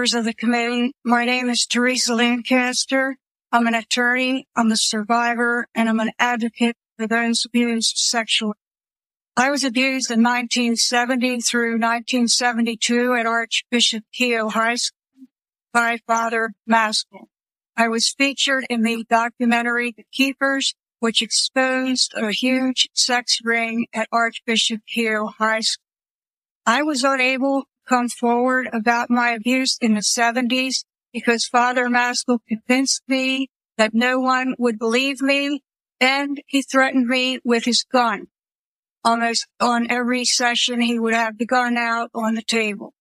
members of the committee. My name is Teresa Lancaster. I'm an attorney, I'm a survivor, and I'm an advocate for those abused sexually. I was abused in 1970 through 1972 at Archbishop Keough High School by Father Maskell. I was featured in the documentary The Keepers, which exposed a huge sex ring at Archbishop Keough High School. I was unable come forward about my abuse in the 70s because Father Maskell convinced me that no one would believe me and he threatened me with his gun. Almost on every session, he would have the gun out on the table.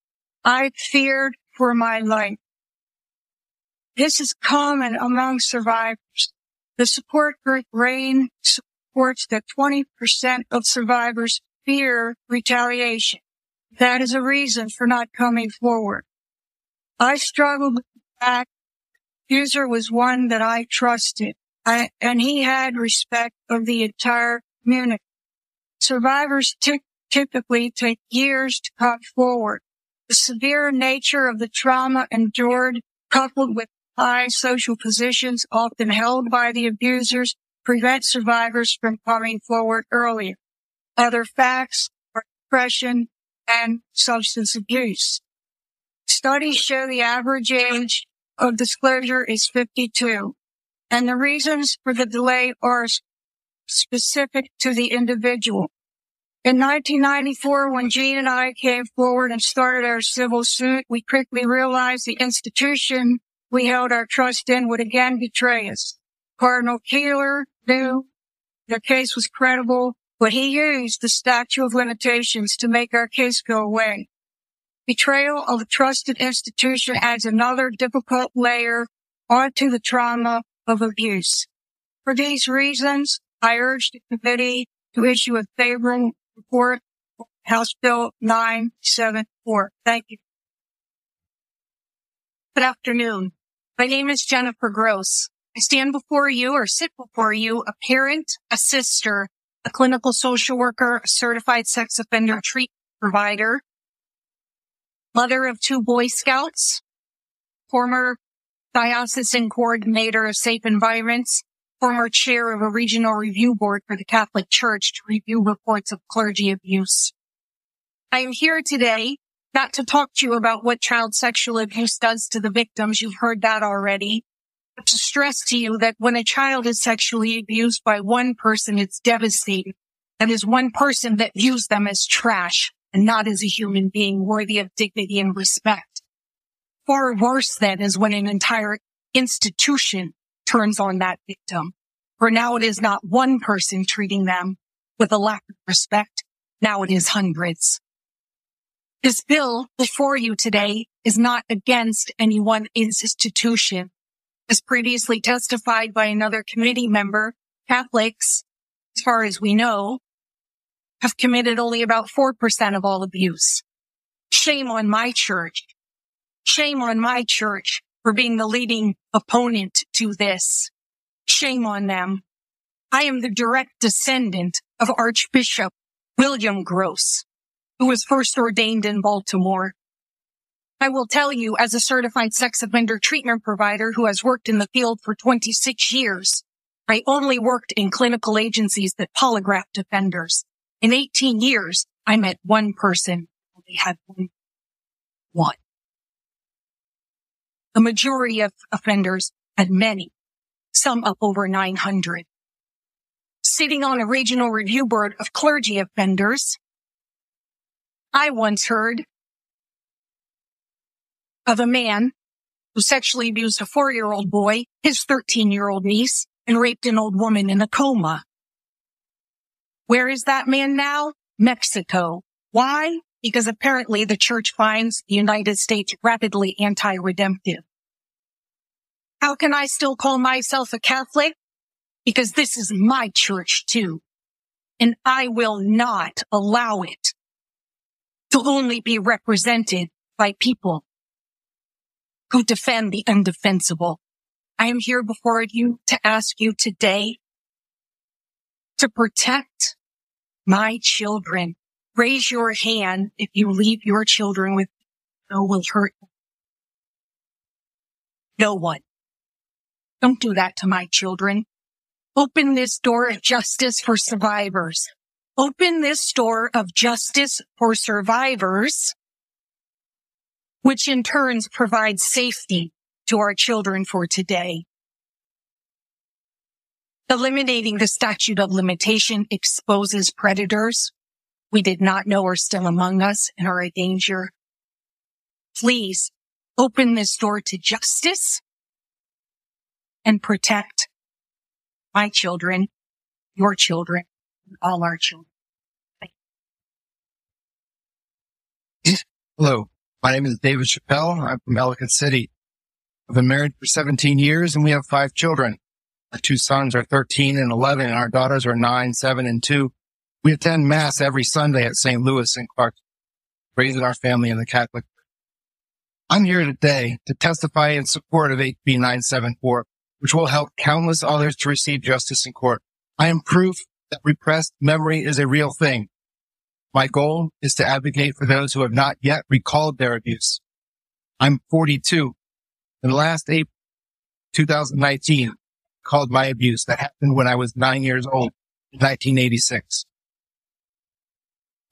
I feared for my life. This is common among survivors. The support group RAINN supports that 20% of survivors fear retaliation. That is a reason for not coming forward. I struggled fact user was one that I trusted I, and he had respect of the entire community. Survivors ty- typically take years to come forward. The severe nature of the trauma endured coupled with high social positions often held by the abusers prevent survivors from coming forward earlier. Other facts are depression and substance abuse. Studies show the average age of disclosure is 52 and the reasons for the delay are specific to the individual. In 1994, when Jean and I came forward and started our civil suit, we quickly realized the institution we held our trust in would again betray us. Cardinal Keeler knew their case was credible, but he used the statute of limitations to make our case go away. Betrayal of a trusted institution adds another difficult layer onto the trauma of abuse. For these reasons, I urge the committee to issue a favorable report House Bill 974. Thank you. Good afternoon. My name is Jennifer Gross. I stand before you or sit before you a parent, a sister, a clinical social worker, a certified sex offender treatment provider, mother of two Boy Scouts, former diocesan coordinator of safe environments, former chair of a regional review board for the Catholic Church to review reports of clergy abuse. I am here today not to talk to you about what child sexual abuse does to the victims. You've heard that already. To stress to you that when a child is sexually abused by one person, it's devastating. That is one person that views them as trash and not as a human being worthy of dignity and respect. Far worse then is when an entire institution turns on that victim. For now it is not one person treating them with a lack of respect. Now it is hundreds. This bill before you today is not against any one institution. As previously testified by another committee member, Catholics, as far as we know, have committed only about 4% of all abuse. Shame on my church. Shame on my church for being the leading opponent to this. Shame on them. I am the direct descendant of Archbishop William Gross, who was first ordained in Baltimore. I will tell you as a certified sex offender treatment provider who has worked in the field for 26 years, I only worked in clinical agencies that polygraphed offenders. In 18 years, I met one person. They had one. one. The majority of offenders had many, some up over 900. Sitting on a regional review board of clergy offenders, I once heard of a man who sexually abused a four year old boy, his 13 year old niece, and raped an old woman in a coma. Where is that man now? Mexico. Why? Because apparently the church finds the United States rapidly anti-redemptive. How can I still call myself a Catholic? Because this is my church too. And I will not allow it to only be represented by people who defend the undefensible. I am here before you to ask you today to protect my children. Raise your hand if you leave your children with no will hurt no one. Don't do that to my children. Open this door of justice for survivors. Open this door of justice for survivors, which in turns provides safety to our children for today. Eliminating the statute of limitation exposes predators we did not know are still among us and are a danger. Please open this door to justice and protect my children, your children, all our children. Hello, my name is David Chappelle. I'm from Ellicott City. I've been married for 17 years and we have five children. Our two sons are 13 and 11 and our daughters are 9, 7, and 2. We attend mass every Sunday at St. Louis and Clark, raising our family in the Catholic. I'm here today to testify in support of HB 974 which will help countless others to receive justice in court. I am proof that repressed memory is a real thing. My goal is to advocate for those who have not yet recalled their abuse. I'm 42. In the last April 2019, called my abuse that happened when I was nine years old in 1986.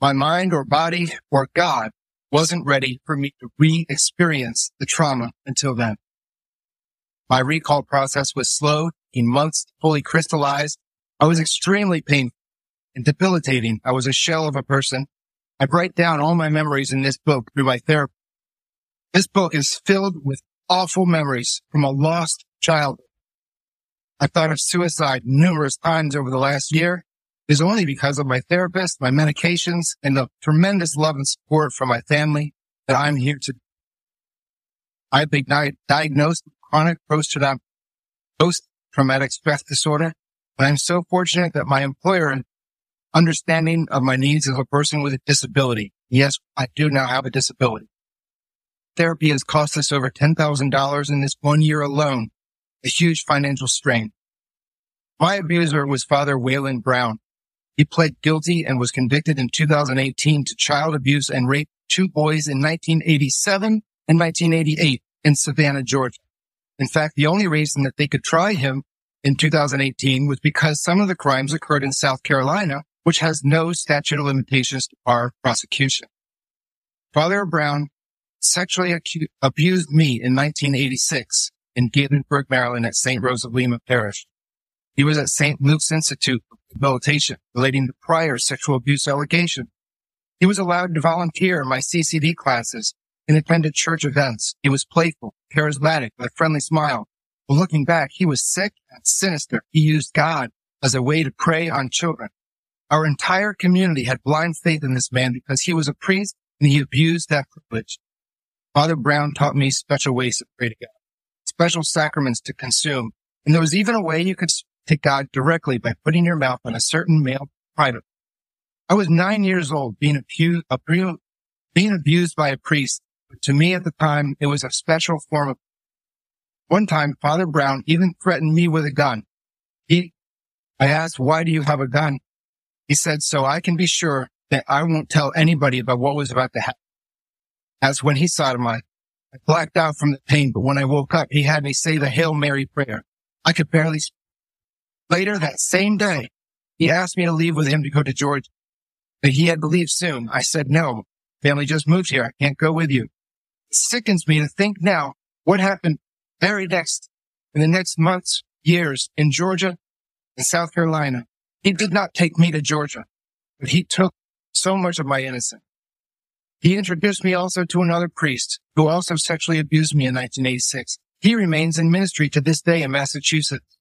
My mind or body or God wasn't ready for me to re-experience the trauma until then. My recall process was slow, in months to fully crystallize. I was extremely painful and debilitating. I was a shell of a person. I write down all my memories in this book through my therapy. This book is filled with awful memories from a lost childhood. I thought of suicide numerous times over the last year. Is only because of my therapist, my medications, and the tremendous love and support from my family that I'm here to. I've been diagnosed with chronic post-traumatic stress disorder. But I'm so fortunate that my employer understanding of my needs as a person with a disability. Yes, I do now have a disability. Therapy has cost us over $10,000 in this one year alone, a huge financial strain. My abuser was Father Wayland Brown. He pled guilty and was convicted in 2018 to child abuse and rape two boys in 1987 and 1988 in Savannah, Georgia. In fact, the only reason that they could try him in 2018 was because some of the crimes occurred in South Carolina, which has no statute of limitations to bar prosecution. Father Brown sexually acu- abused me in 1986 in Gaithersburg, Maryland at St. Rose of Lima Parish. He was at St. Luke's Institute for Rehabilitation relating to prior sexual abuse allegations. He was allowed to volunteer in my CCD classes and attended church events. He was playful, charismatic, with a friendly smile. But looking back, he was sick and sinister. He used God as a way to prey on children. Our entire community had blind faith in this man because he was a priest and he abused that privilege. Father Brown taught me special ways to pray to God, special sacraments to consume. And there was even a way you could to God directly by putting your mouth on a certain male private. I was nine years old being abused, being abused by a priest But to me at the time, it was a special form of. One time, Father Brown even threatened me with a gun. He, I asked, why do you have a gun? He said, so I can be sure that I won't tell anybody about what was about to happen. As when he sodomized, I blacked out from the pain, but when I woke up, he had me say the Hail Mary prayer. I could barely speak. Later that same day, he asked me to leave with him to go to Georgia. But he had to leave soon. I said, no, family just moved here. I can't go with you. It sickens me to think now what happened very next in the next months, years in Georgia and South Carolina. He did not take me to Georgia, but he took so much of my innocence. He introduced me also to another priest who also sexually abused me in 1986. He remains in ministry to this day in Massachusetts.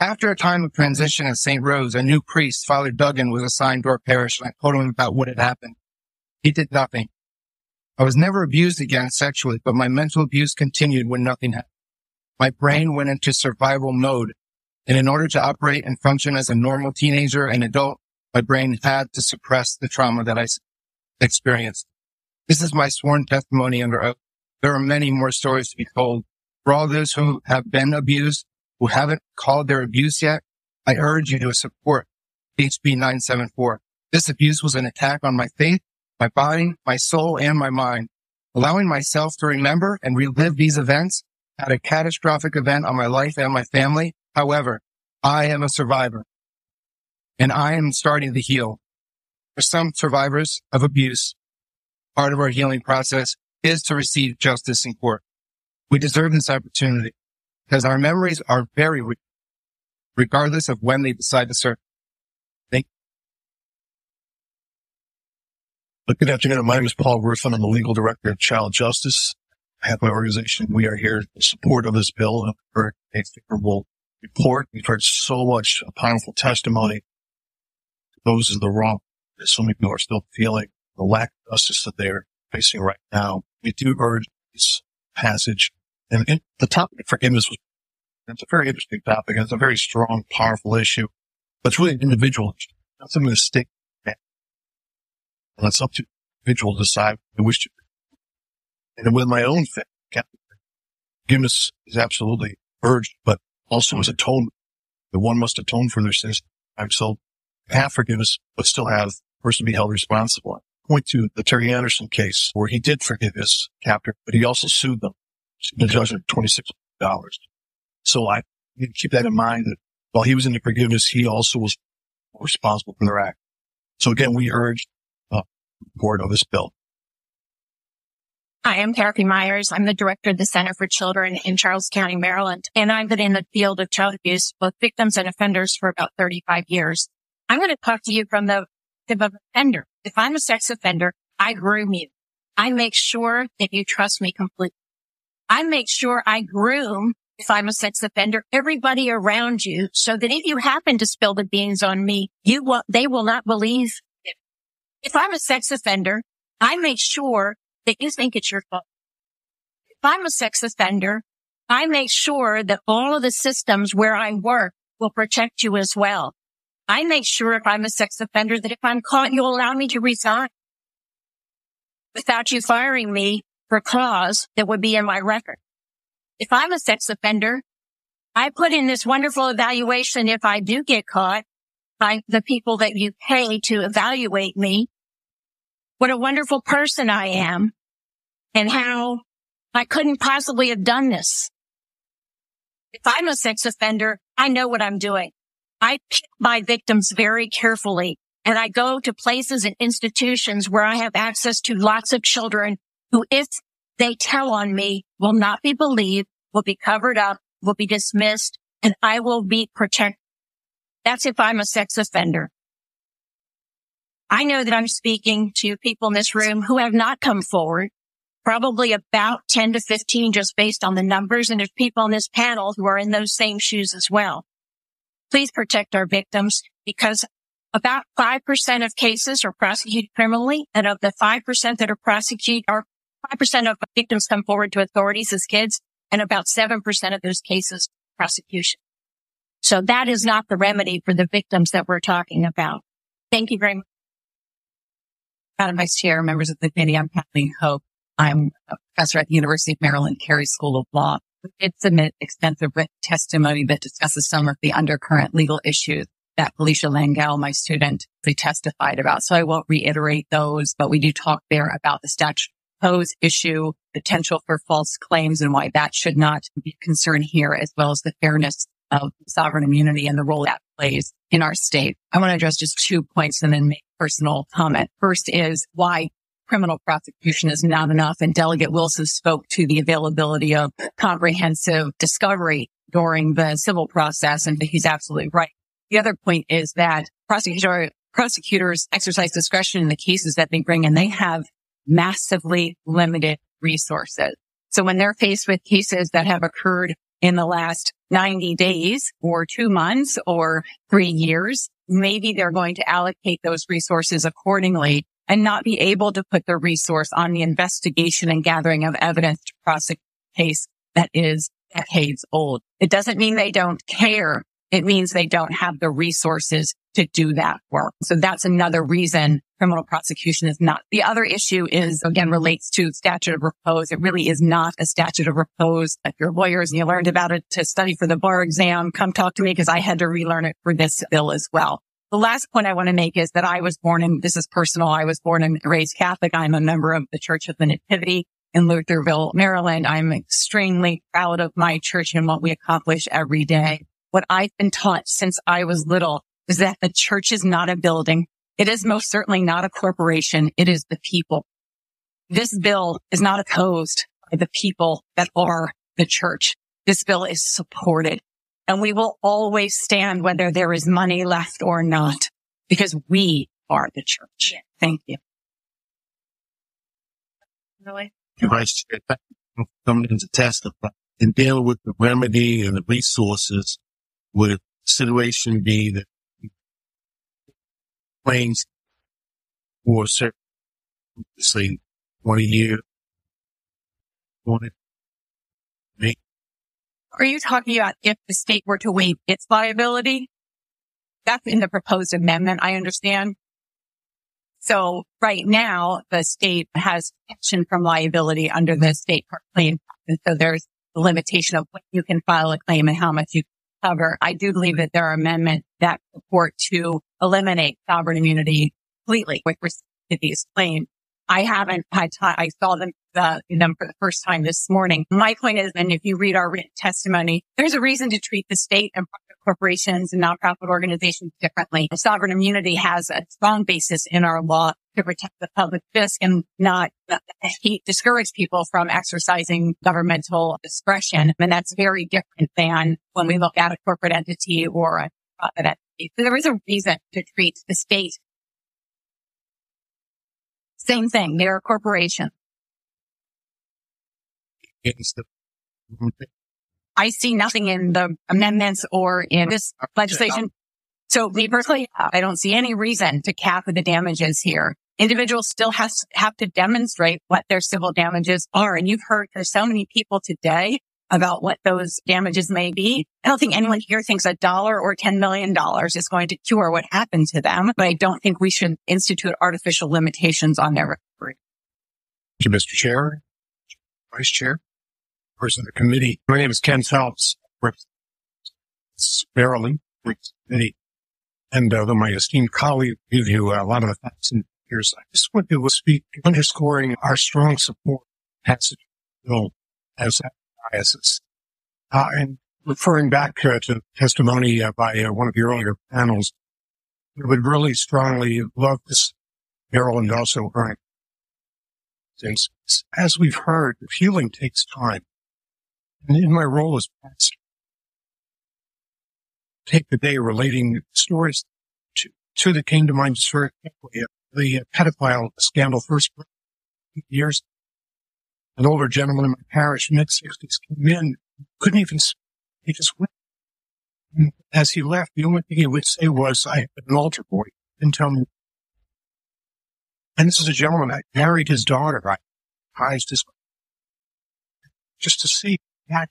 After a time of transition at St. Rose, a new priest, Father Duggan, was assigned to our parish and I told him about what had happened. He did nothing. I was never abused again sexually, but my mental abuse continued when nothing happened. My brain went into survival mode. And in order to operate and function as a normal teenager and adult, my brain had to suppress the trauma that I experienced. This is my sworn testimony under oath. There are many more stories to be told. For all those who have been abused, who haven't called their abuse yet, I urge you to support HB 974. This abuse was an attack on my faith, my body, my soul, and my mind. Allowing myself to remember and relive these events had a catastrophic event on my life and my family. However, I am a survivor and I am starting to heal. For some survivors of abuse, part of our healing process is to receive justice in court. We deserve this opportunity because our memories are very real, regardless of when they decide to serve. Thank you. Good afternoon. My name is Paul Griffin. I'm the legal director of Child Justice. Have my organization. We are here in support of this bill for a favorable report. We've heard so much powerful testimony. Those are the wrong. So many people are still feeling the lack of justice that they're facing right now. We do urge this passage and, the topic of forgiveness was, it's a very interesting topic. It's a very strong, powerful issue, but it's really an individual issue. Not something to stick. And it's up to the individual to decide they wish to. And with my own faith, forgiveness is absolutely urged, but also as atonement. The one must atone for their sins. I'm so have forgiveness, but still have the person be held responsible. I point to the Terry Anderson case where he did forgive his captor, but he also sued them the judgment $26 So I keep that in mind that while he was in the forgiveness, he also was responsible for their act. So again, we urge uh, board of this bill. Hi, I'm Kathy Myers. I'm the director of the Center for Children in Charles County, Maryland, and I've been in the field of child abuse, both victims and offenders for about 35 years. I'm going to talk to you from the of offender. If I'm a sex offender, I groom you. I make sure that you trust me completely. I make sure I groom, if I'm a sex offender, everybody around you so that if you happen to spill the beans on me, you will, they will not believe it. If I'm a sex offender, I make sure that you think it's your fault. If I'm a sex offender, I make sure that all of the systems where I work will protect you as well. I make sure if I'm a sex offender that if I'm caught, you'll allow me to resign without you firing me for cause that would be in my record. If I'm a sex offender, I put in this wonderful evaluation if I do get caught by the people that you pay to evaluate me, what a wonderful person I am and how I couldn't possibly have done this. If I'm a sex offender, I know what I'm doing. I pick my victims very carefully and I go to places and institutions where I have access to lots of children who, if they tell on me, will not be believed, will be covered up, will be dismissed, and I will be protected. That's if I'm a sex offender. I know that I'm speaking to people in this room who have not come forward, probably about 10 to 15 just based on the numbers. And there's people on this panel who are in those same shoes as well. Please protect our victims because about 5% of cases are prosecuted criminally. And of the 5% that are prosecuted are 5% of victims come forward to authorities as kids and about 7% of those cases prosecution. So that is not the remedy for the victims that we're talking about. Thank you very much. Madam Vice Chair, members of the committee, I'm Kathleen Hoke. I'm a professor at the University of Maryland Carey School of Law. We did submit extensive written testimony that discusses some of the undercurrent legal issues that Felicia Langell, my student, testified about. So I won't reiterate those, but we do talk there about the statute pose issue potential for false claims and why that should not be a concern here, as well as the fairness of sovereign immunity and the role that plays in our state. I want to address just two points and then make personal comment. First is why criminal prosecution is not enough. And Delegate Wilson spoke to the availability of comprehensive discovery during the civil process. And he's absolutely right. The other point is that prosecutor, prosecutors exercise discretion in the cases that they bring and they have massively limited resources. So when they're faced with cases that have occurred in the last 90 days or two months or three years, maybe they're going to allocate those resources accordingly and not be able to put the resource on the investigation and gathering of evidence to prosecute a case that is decades old. It doesn't mean they don't care. It means they don't have the resources to do that work. So that's another reason criminal prosecution is not. The other issue is again relates to statute of repose. It really is not a statute of repose. If you're lawyers and you learned about it to study for the bar exam, come talk to me because I had to relearn it for this bill as well. The last point I want to make is that I was born in, this is personal. I was born and raised Catholic. I'm a member of the Church of the Nativity in Lutherville, Maryland. I'm extremely proud of my church and what we accomplish every day. What I've been taught since I was little is that the church is not a building. It is most certainly not a corporation. It is the people. This bill is not opposed by the people that are the church. This bill is supported and we will always stand whether there is money left or not because we are the church. Thank you. Really? Vice Chair, thank you coming in to testify and dealing with the remedy and the resources with situation be that claims for certain, say, 20 years, 20, are you talking about if the state were to waive its liability? That's in the proposed amendment, I understand. So right now, the state has protection from liability under the state claim. And so there's a limitation of when you can file a claim and how much you cover. I do believe that there are amendments that support to eliminate sovereign immunity completely with respect to these claims. I haven't had time. I saw them, uh, them for the first time this morning. My point is, and if you read our written testimony, there's a reason to treat the state and corporations and nonprofit organizations differently. Sovereign immunity has a strong basis in our law to protect the public fisc and not uh, discourage people from exercising governmental discretion. And that's very different than when we look at a corporate entity or a profit entity. There is a reason to treat the state same thing. They're a corporation. I see nothing in the amendments or in this legislation. So me personally, I don't see any reason to cap the damages here. Individuals still has, have to demonstrate what their civil damages are. And you've heard there's so many people today about what those damages may be. I don't think anyone here thinks a dollar or $10 million is going to cure what happened to them, but I don't think we should institute artificial limitations on their recovery. Thank you, Mr. Chair, Vice Chair, person of the committee. My name is Ken Phelps, Maryland Committee. And uh, my esteemed colleague give you a lot of the facts and figures, I just want to speak underscoring our strong support passage bill as biases. Uh, and referring back uh, to testimony uh, by uh, one of the earlier panels, we would really strongly love this Maryland also right. Since, as we've heard, healing takes time. And in my role as pastor, take the day relating stories to, to mind just very quickly. The pedophile scandal first years an older gentleman in my parish, mid sixties, came in, couldn't even speak. He just went. And as he left, the only thing he would say was, I have an altar boy. Didn't tell me. And this is a gentleman that married his daughter. I prized his, just to see that.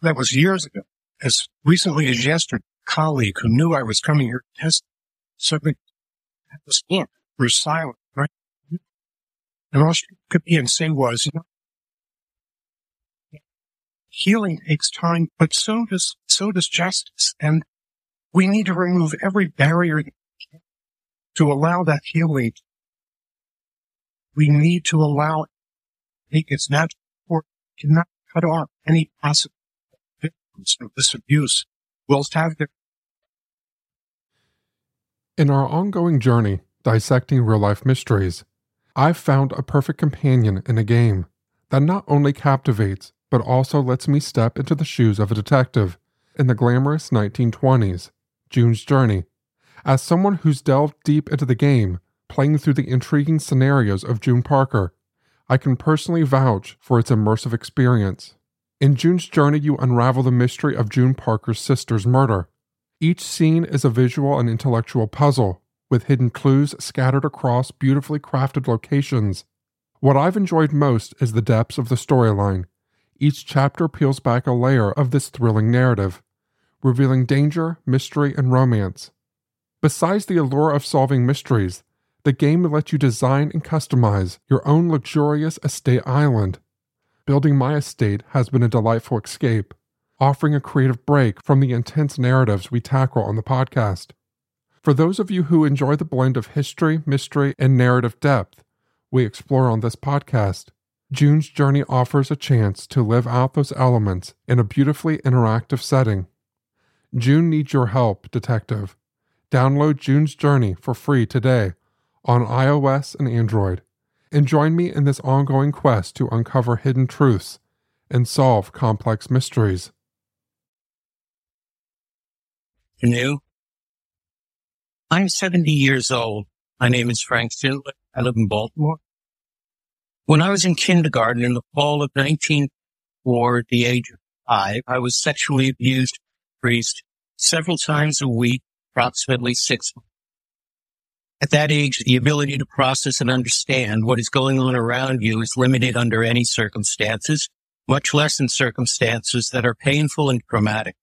That was years ago. As recently as yesterday, a colleague who knew I was coming here to test something was was silent, right? And all she could be and say was, you know, healing takes time, but so does, so does justice. And we need to remove every barrier to allow that healing we need to allow it. Take its natural course, cannot cut off any possible victims of this abuse. Will have their In our ongoing journey, dissecting real life mysteries, I've found a perfect companion in a game that not only captivates, but also lets me step into the shoes of a detective in the glamorous 1920s, June's Journey. As someone who's delved deep into the game, playing through the intriguing scenarios of June Parker, I can personally vouch for its immersive experience. In June's Journey, you unravel the mystery of June Parker's sister's murder. Each scene is a visual and intellectual puzzle, with hidden clues scattered across beautifully crafted locations. What I've enjoyed most is the depths of the storyline. Each chapter peels back a layer of this thrilling narrative, revealing danger, mystery, and romance. Besides the allure of solving mysteries, the game lets you design and customize your own luxurious estate island. Building my estate has been a delightful escape, offering a creative break from the intense narratives we tackle on the podcast. For those of you who enjoy the blend of history, mystery, and narrative depth we explore on this podcast, June's Journey offers a chance to live out those elements in a beautifully interactive setting. June needs your help, Detective. Download June's Journey for free today on iOS and Android, and join me in this ongoing quest to uncover hidden truths and solve complex mysteries. New. I'm 70 years old. My name is Frank Schindler. I live in Baltimore. When I was in kindergarten in the fall of 1904, at the age of five, I was sexually abused priest several times a week, approximately six months. At that age, the ability to process and understand what is going on around you is limited under any circumstances, much less in circumstances that are painful and traumatic.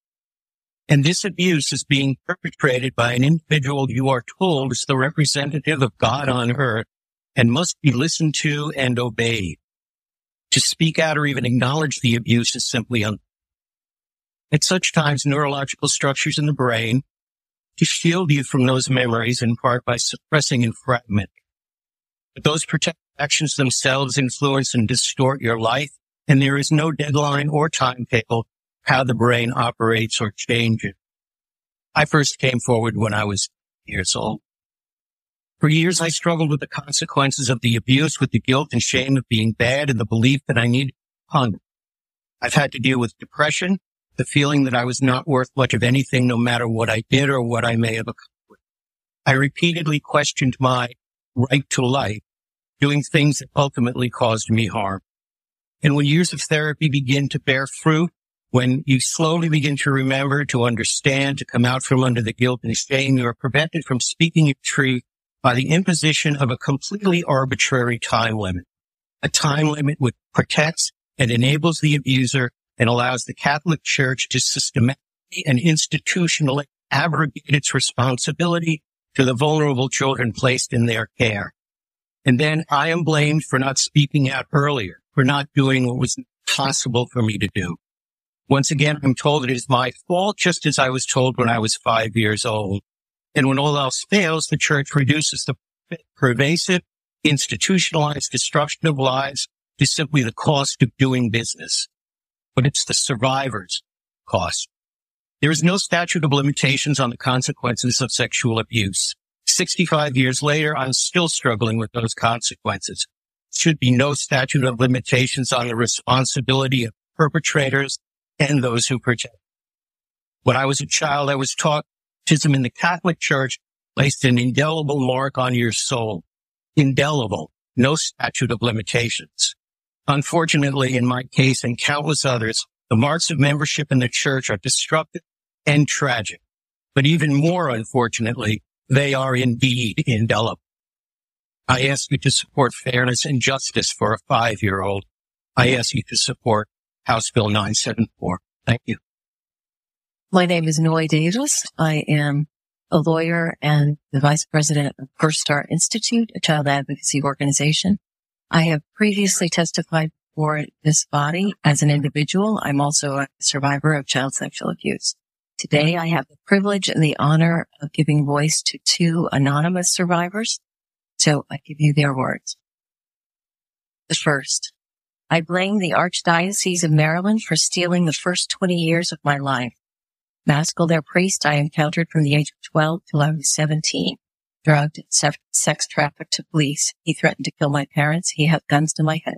And this abuse is being perpetrated by an individual you are told is the representative of God on earth and must be listened to and obeyed. To speak out or even acknowledge the abuse is simply un. At such times, neurological structures in the brain to shield you from those memories in part by suppressing and fragmenting. But those protective actions themselves influence and distort your life, and there is no deadline or timetable how the brain operates or changes. I first came forward when I was years old. For years, I struggled with the consequences of the abuse, with the guilt and shame of being bad and the belief that I needed hunger. I've had to deal with depression, the feeling that I was not worth much of anything, no matter what I did or what I may have accomplished. I repeatedly questioned my right to life, doing things that ultimately caused me harm. And when years of therapy begin to bear fruit, when you slowly begin to remember, to understand, to come out from under the guilt and shame, you are prevented from speaking your truth by the imposition of a completely arbitrary time limit, a time limit which protects and enables the abuser and allows the Catholic Church to systematically and institutionally abrogate its responsibility to the vulnerable children placed in their care. And then I am blamed for not speaking out earlier, for not doing what was possible for me to do. Once again, I'm told it is my fault, just as I was told when I was five years old. And when all else fails, the church reduces the pervasive, institutionalized destruction of lives to simply the cost of doing business but it's the survivor's cost. There is no statute of limitations on the consequences of sexual abuse. 65 years later, I'm still struggling with those consequences. Should be no statute of limitations on the responsibility of perpetrators and those who protect. When I was a child, I was taught baptism in the Catholic Church placed an indelible mark on your soul. Indelible, no statute of limitations. Unfortunately, in my case and countless others, the marks of membership in the church are destructive and tragic. But even more unfortunately, they are indeed indelible. I ask you to support fairness and justice for a five-year-old. I ask you to support House Bill 974. Thank you. My name is Noy Davis. I am a lawyer and the vice president of First Star Institute, a child advocacy organization. I have previously testified for this body as an individual. I'm also a survivor of child sexual abuse. Today, I have the privilege and the honor of giving voice to two anonymous survivors. So I give you their words. The first, I blame the Archdiocese of Maryland for stealing the first 20 years of my life. Maskell, their priest, I encountered from the age of 12 till I was 17. Drugged, sex trafficked to police. He threatened to kill my parents. He had guns to my head.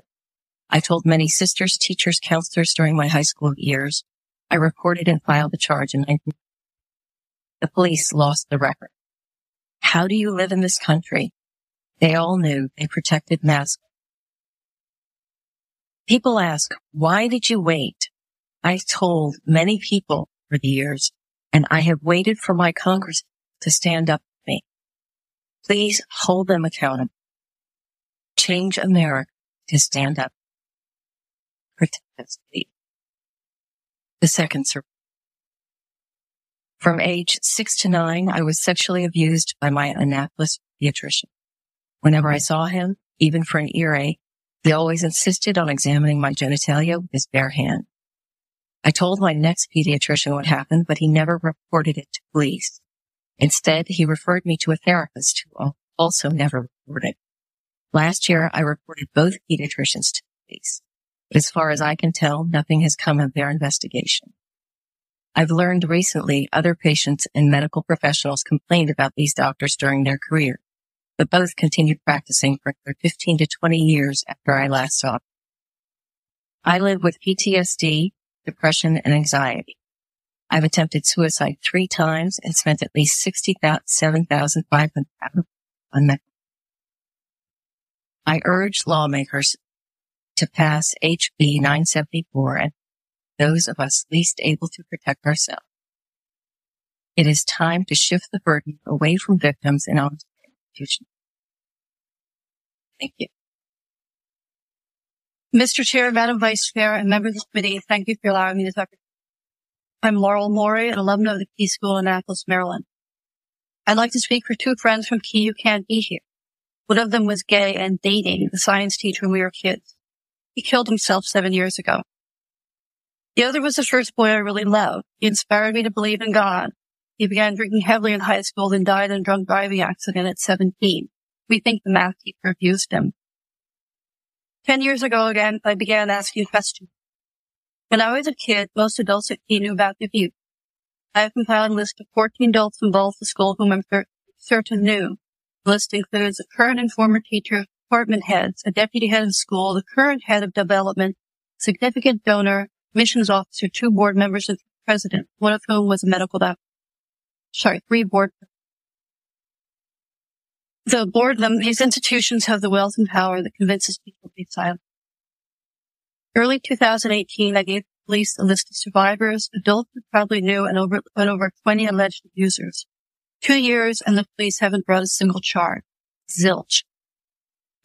I told many sisters, teachers, counselors during my high school years. I reported and filed a charge in 19. The police lost the record. How do you live in this country? They all knew they protected Maskell. People ask, why did you wait? I told many people for the years, and I have waited for my Congress to stand up with me. Please hold them accountable. Change America to stand up. Protect us, please. The second survivor. From age six to nine, I was sexually abused by my Annapolis pediatrician. Whenever I saw him, even for an earache, he always insisted on examining my genitalia with his bare hand. I told my next pediatrician what happened, but he never reported it to police. Instead, he referred me to a therapist who also never reported. Last year, I reported both pediatricians to police. But as far as I can tell, nothing has come of their investigation. I've learned recently other patients and medical professionals complained about these doctors during their career, but both continued practicing for 15 to 20 years after I last saw them. I live with PTSD, depression, and anxiety. I've attempted suicide three times and spent at least $67,500 on medical. I urge lawmakers to pass HB 974 and those of us least able to protect ourselves. It is time to shift the burden away from victims and onto Thank you. Mr. Chair, Madam Vice Chair, and members of the committee, thank you for allowing me this opportunity. I'm Laurel Morey, an alumna of the Key School in Annapolis, Maryland. I'd like to speak for two friends from Key who can't be here. One of them was gay and dating the science teacher when we were kids. He killed himself seven years ago. The other was the first boy I really loved. He inspired me to believe in God. He began drinking heavily in high school, then died in a drunk driving accident at 17. We think the math teacher abused him. Ten years ago again, I began asking questions. When I was a kid, most adults at Key knew about the abuse. I have compiled a list of 14 adults involved the school whom I'm certain knew. The list includes a current and former teacher, department heads, a deputy head of school, the current head of development, significant donor, missions officer, two board members, and president, one of whom was a medical doctor. Sorry, three board. The board, these institutions have the wealth and power that convinces people to be silent. Early 2018, I gave police a list of survivors, adults who probably knew, and over, and over 20 alleged abusers. Two years and the police haven't brought a single charge. Zilch.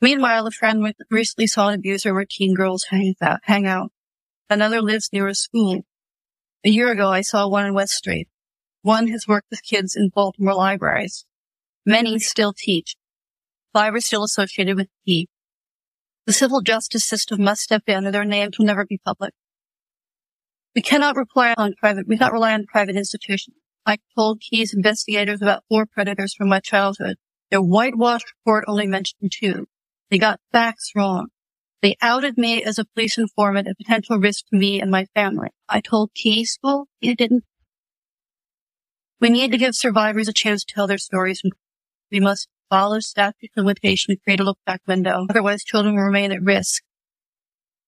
Meanwhile, a friend recently saw an abuser where teen girls hang out. Hang out. Another lives near a school. A year ago, I saw one in West Street. One has worked with kids in Baltimore libraries. Many still teach. Five are still associated with Key. The civil justice system must step in or their names will never be public. We cannot rely on private, we cannot rely on private institutions. I told Key's investigators about four predators from my childhood. Their whitewash report only mentioned two. They got facts wrong. They outed me as a police informant, a potential risk to me and my family. I told Key School, he didn't. We need to give survivors a chance to tell their stories. We must follow statute limitation and create a look back window. Otherwise, children will remain at risk.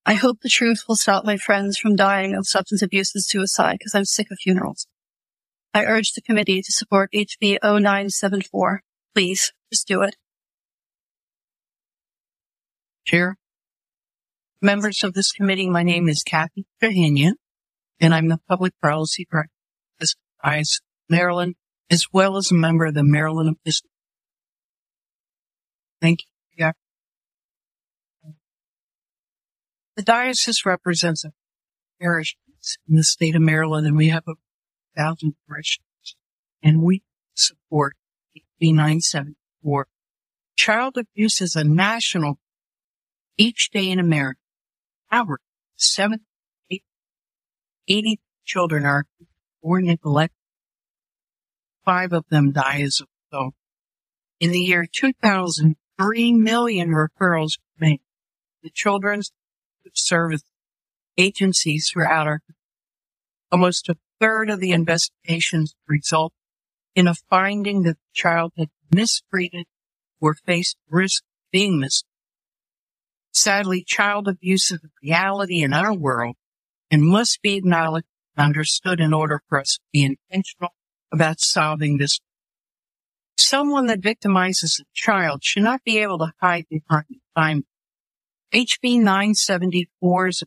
I hope the truth will stop my friends from dying of substance abuse and suicide because I'm sick of funerals. I urge the committee to support HB 0974. Please, just do it. Chair, members of this committee, my name is Kathy Trahanian, and I'm the public policy director of Maryland, as well as a member of the Maryland Episcopal. Thank you. The diocese represents a parish in the state of Maryland, and we have a thousand parishes, and we support HB 974. Child abuse is a national each day in America, average seven, eight, 80 children are born neglected. Five of them die as a result. In the year 2000, 3 million referrals were made. the children's service agencies throughout our almost a third of the investigations result in a finding that the child had mistreated or faced risk of being mistreated. Sadly, child abuse is a reality in our world and must be acknowledged and understood in order for us to be intentional about solving this. Someone that victimizes a child should not be able to hide behind time. HB 974 is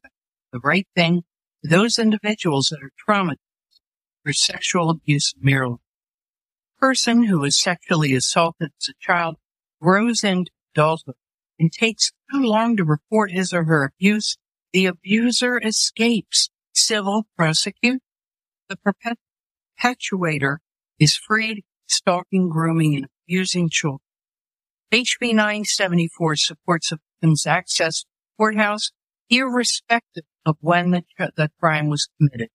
the right thing to those individuals that are traumatized for sexual abuse Maryland. A person who was sexually assaulted as a child grows into adulthood and takes too long to report his or her abuse, the abuser escapes civil prosecution. The perpetuator is freed stalking, grooming, and abusing children. HB 974 supports a victim's access to the courthouse, irrespective of when the, the crime was committed.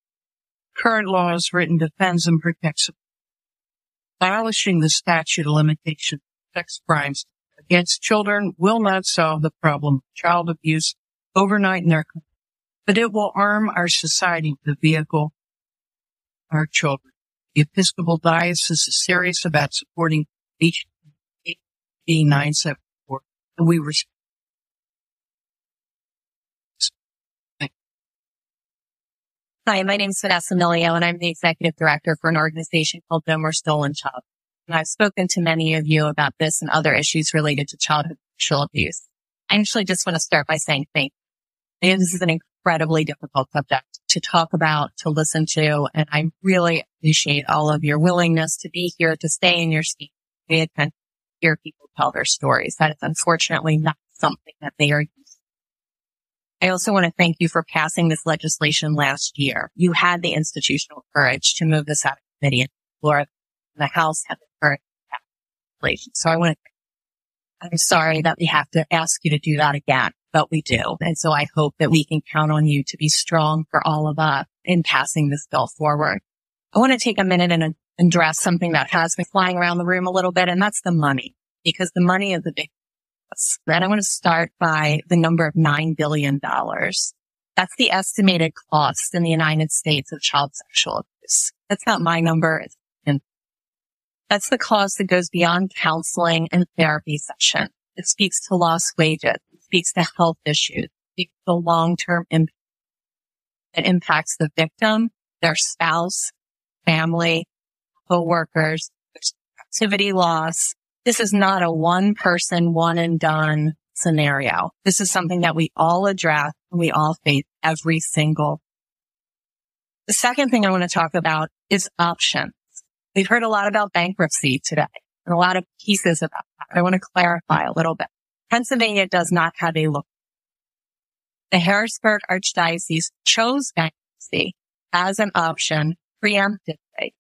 Current law as written defends and protects. Abolishing the statute of limitations of sex crimes against children will not solve the problem of child abuse overnight in their but it will arm our society with a vehicle, our children. The Episcopal Diocese is serious about supporting HB 974, and we respect Hi, my name is Vanessa Milio, and I'm the executive director for an organization called No More Stolen Child. And I've spoken to many of you about this and other issues related to childhood sexual abuse. I actually just want to start by saying thank you. This is an incredibly difficult subject to talk about, to listen to, and I really appreciate all of your willingness to be here, to stay in your seat, pay attention, hear people tell their stories. That is unfortunately not something that they are used to. I also want to thank you for passing this legislation last year. You had the institutional courage to move this out of committee and floor. The House had the pass legislation. So I want to I'm sorry that we have to ask you to do that again, but we do. And so I hope that we can count on you to be strong for all of us in passing this bill forward. I want to take a minute and address something that has been flying around the room a little bit, and that's the money, because the money is a big Then I want to start by the number of $9 billion. That's the estimated cost in the United States of child sexual abuse. That's not my number. That's the cost that goes beyond counseling and therapy session. It speaks to lost wages. Speaks to health issues. Speaks to long-term impact. It impacts the victim, their spouse, family, co-workers, activity loss. This is not a one person, one and done scenario. This is something that we all address and we all face every single. The second thing I want to talk about is options. We've heard a lot about bankruptcy today and a lot of pieces about that. I want to clarify a little bit. Pennsylvania does not have a look. The Harrisburg Archdiocese chose bankruptcy as an option preemptively.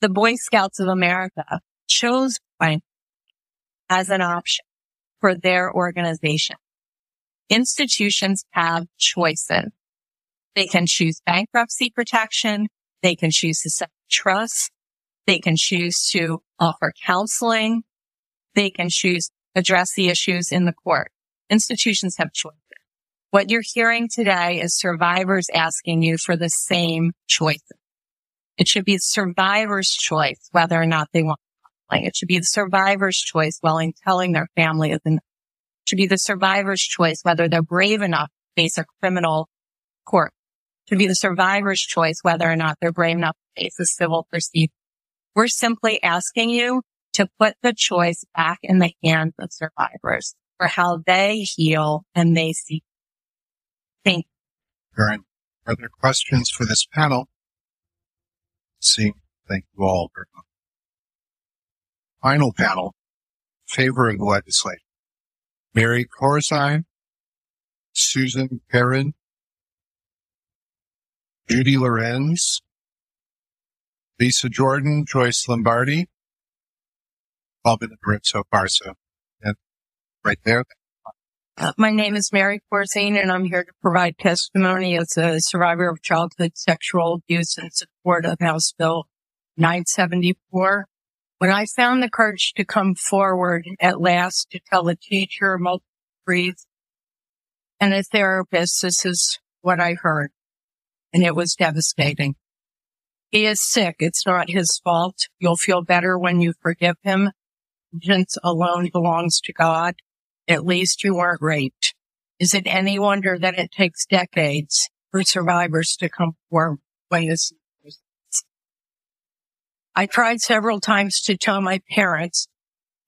The Boy Scouts of America chose bankruptcy as an option for their organization. Institutions have choices. They can choose bankruptcy protection. They can choose to set trust. They can choose to offer counseling. They can choose address the issues in the court. Institutions have choices. What you're hearing today is survivors asking you for the same choices. It should be the survivor's choice whether or not they want counseling. It should be the survivor's choice while in telling their family is enough. It should be the survivor's choice whether they're brave enough to face a criminal court to be the survivor's choice whether or not they're brave enough to face a civil proceeding. We're simply asking you to put the choice back in the hands of survivors for how they heal and they see. Thank you. Are there questions for this panel? See, thank you all very much. Final panel, favoring the legislation. Mary Corzine, Susan Kerin, Judy Lorenz, Lisa Jordan, Joyce Lombardi. All been in the room so far, so right there. Uh, my name is Mary Corzine, and I'm here to provide testimony as a survivor of childhood sexual abuse in support of House Bill 974. When I found the courage to come forward at last to tell a teacher multiple and a therapist, this is what I heard. And it was devastating. He is sick. It's not his fault. You'll feel better when you forgive him. Alone belongs to God. At least you weren't raped. Is it any wonder that it takes decades for survivors to come forward I tried several times to tell my parents,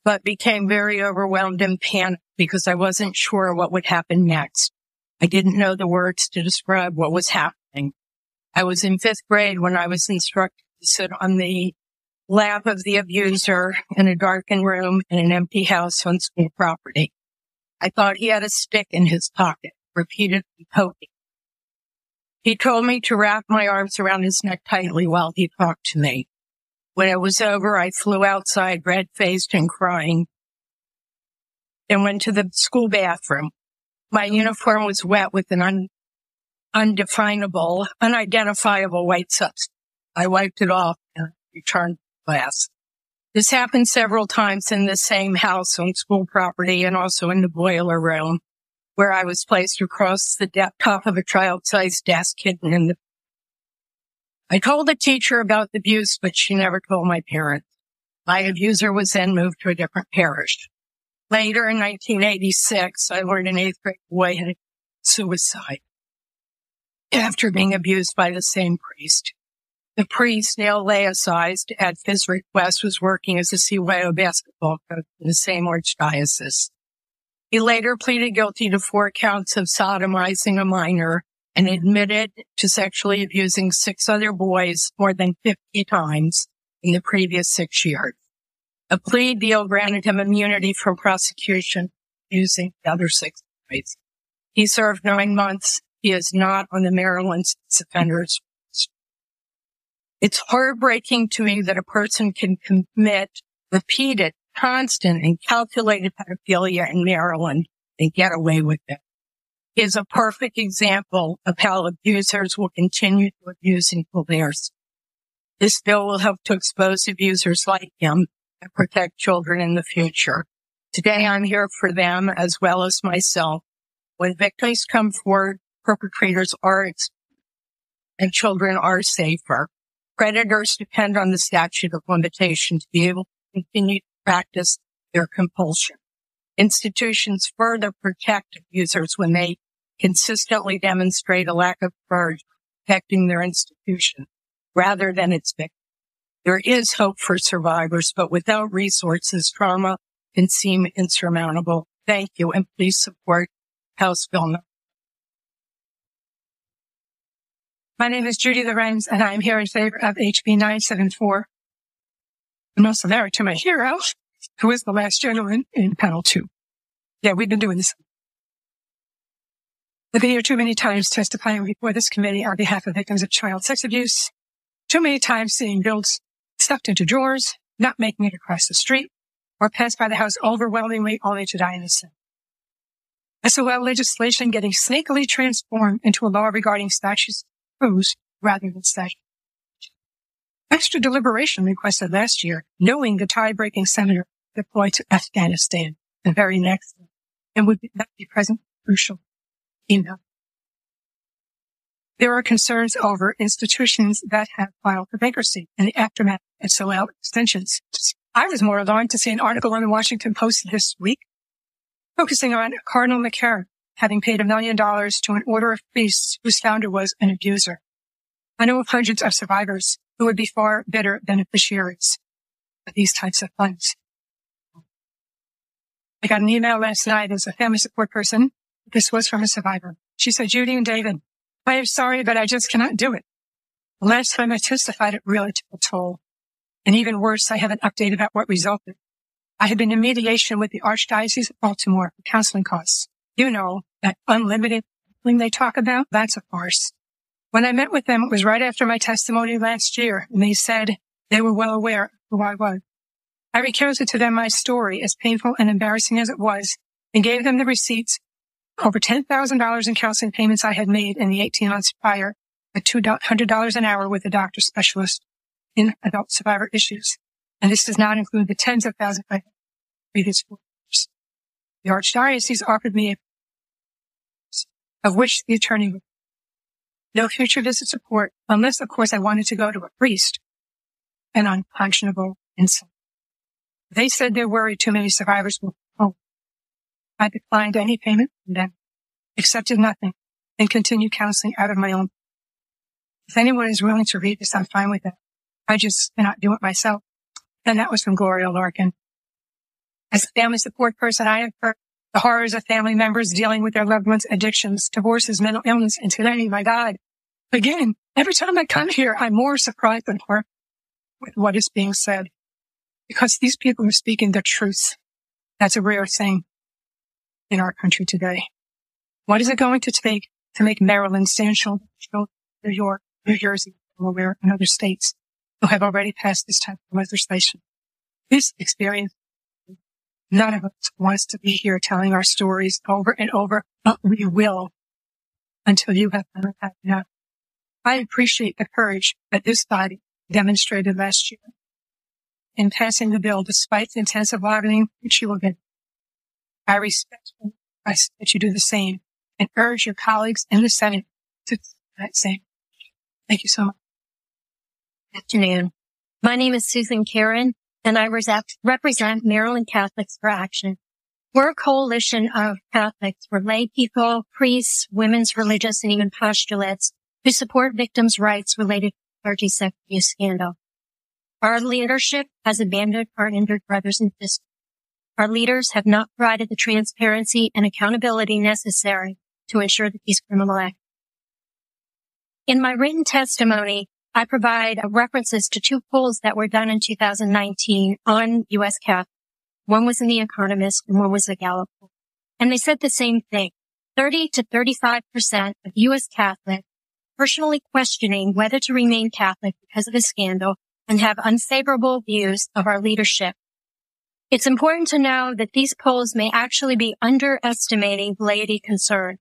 but became very overwhelmed and panicked because I wasn't sure what would happen next. I didn't know the words to describe what was happening. I was in fifth grade when I was instructed to sit on the lap of the abuser in a darkened room in an empty house on school property. I thought he had a stick in his pocket, repeatedly poking. He told me to wrap my arms around his neck tightly while he talked to me. When it was over, I flew outside, red faced and crying, and went to the school bathroom. My uniform was wet with an un- undefinable, unidentifiable white substance. I wiped it off and returned class. This happened several times in the same house on school property and also in the boiler room where I was placed across the de- top of a child-sized desk hidden in the I told the teacher about the abuse, but she never told my parents. My abuser was then moved to a different parish. Later in 1986, I learned an eighth grade boy had suicide after being abused by the same priest. The priest, now laicized at his request, was working as a CYO basketball coach in the same archdiocese. He later pleaded guilty to four counts of sodomizing a minor and admitted to sexually abusing six other boys more than 50 times in the previous six years. A plea deal granted him immunity from prosecution using the other six boys. He served nine months. He is not on the Maryland offenders. It's heartbreaking to me that a person can commit repeated, constant, and calculated pedophilia in Maryland and get away with it. it is a perfect example of how abusers will continue to abuse until theirs. This bill will help to expose abusers like him and protect children in the future. Today I'm here for them as well as myself. When victims come forward, perpetrators are exposed and children are safer. Predators depend on the statute of limitation to be able to continue to practice their compulsion. Institutions further protect abusers when they consistently demonstrate a lack of courage protecting their institution rather than its victims. There is hope for survivors, but without resources, trauma can seem insurmountable. Thank you, and please support House Bill My name is Judy Lorenz, and I'm here in favor of HB 974. I'm also married to my hero, who is the last gentleman in panel two. Yeah, we've been doing this I've been here too many times testifying before this committee on behalf of victims of child sex abuse. Too many times seeing bills stuffed into drawers, not making it across the street, or passed by the House overwhelmingly only to die in the Senate. SOL legislation getting sneakily transformed into a law regarding statutes rather than statutes. Extra deliberation requested last year, knowing the tie-breaking senator deployed to Afghanistan the very next day, and would not be present crucial email. There are concerns over institutions that have filed for bankruptcy and the aftermath of SOL extensions. I was more alarmed to see an article in the Washington Post this week focusing on Cardinal McCarrick having paid a million dollars to an order of priests whose founder was an abuser. I know of hundreds of survivors who would be far better beneficiaries of these types of funds. I got an email last night as a family support person this was from a survivor. She said, Judy and David, I am sorry, but I just cannot do it. The last time I testified, it really took a toll. And even worse, I haven't updated about what resulted. I had been in mediation with the Archdiocese of Baltimore for counseling costs. You know, that unlimited thing they talk about, that's a farce. When I met with them, it was right after my testimony last year, and they said they were well aware who I was. I recounted to them my story, as painful and embarrassing as it was, and gave them the receipts over $10,000 in counseling payments I had made in the 18 months prior at $200 an hour with a doctor specialist in adult survivor issues. And this does not include the tens of thousands I previous years. The Archdiocese offered me a of which the attorney no future visit support unless, of course, I wanted to go to a priest, an unconscionable insult. They said they're worried too many survivors will home. I declined any payment from them, accepted nothing, and continued counseling out of my own. If anyone is willing to read this, I'm fine with that. I just cannot do it myself. And that was from Gloria Larkin. As a family support person, I have heard the horrors of family members dealing with their loved ones' addictions, divorces, mental illness, and today, my God, again, every time I come here, I'm more surprised than horrified with what is being said because these people are speaking the truth. That's a rare thing in our country today. What is it going to take to make Maryland shoulder New York, New Jersey, Delaware, and other states who have already passed this type of legislation? This experience None of us wants to be here telling our stories over and over, but we will until you have had enough. I appreciate the courage that this body demonstrated last year in passing the bill despite the intensive lobbying which you will get. I respect that you do the same and urge your colleagues in the Senate to do that same. Thank you so much. Good afternoon. My name is Susan Kerin and I represent Maryland Catholics for Action. We're a coalition of Catholics. We're lay people, priests, women's religious, and even postulates who support victims' rights related to clergy sex abuse scandal. Our leadership has abandoned our injured brothers and sisters. Our leaders have not provided the transparency and accountability necessary to ensure that these criminal acts. In my written testimony, I provide uh, references to two polls that were done in 2019 on U.S. Catholic. One was in The Economist and one was a Gallup poll. And they said the same thing. 30 to 35% of U.S. Catholics personally questioning whether to remain Catholic because of a scandal and have unfavorable views of our leadership. It's important to know that these polls may actually be underestimating laity concern.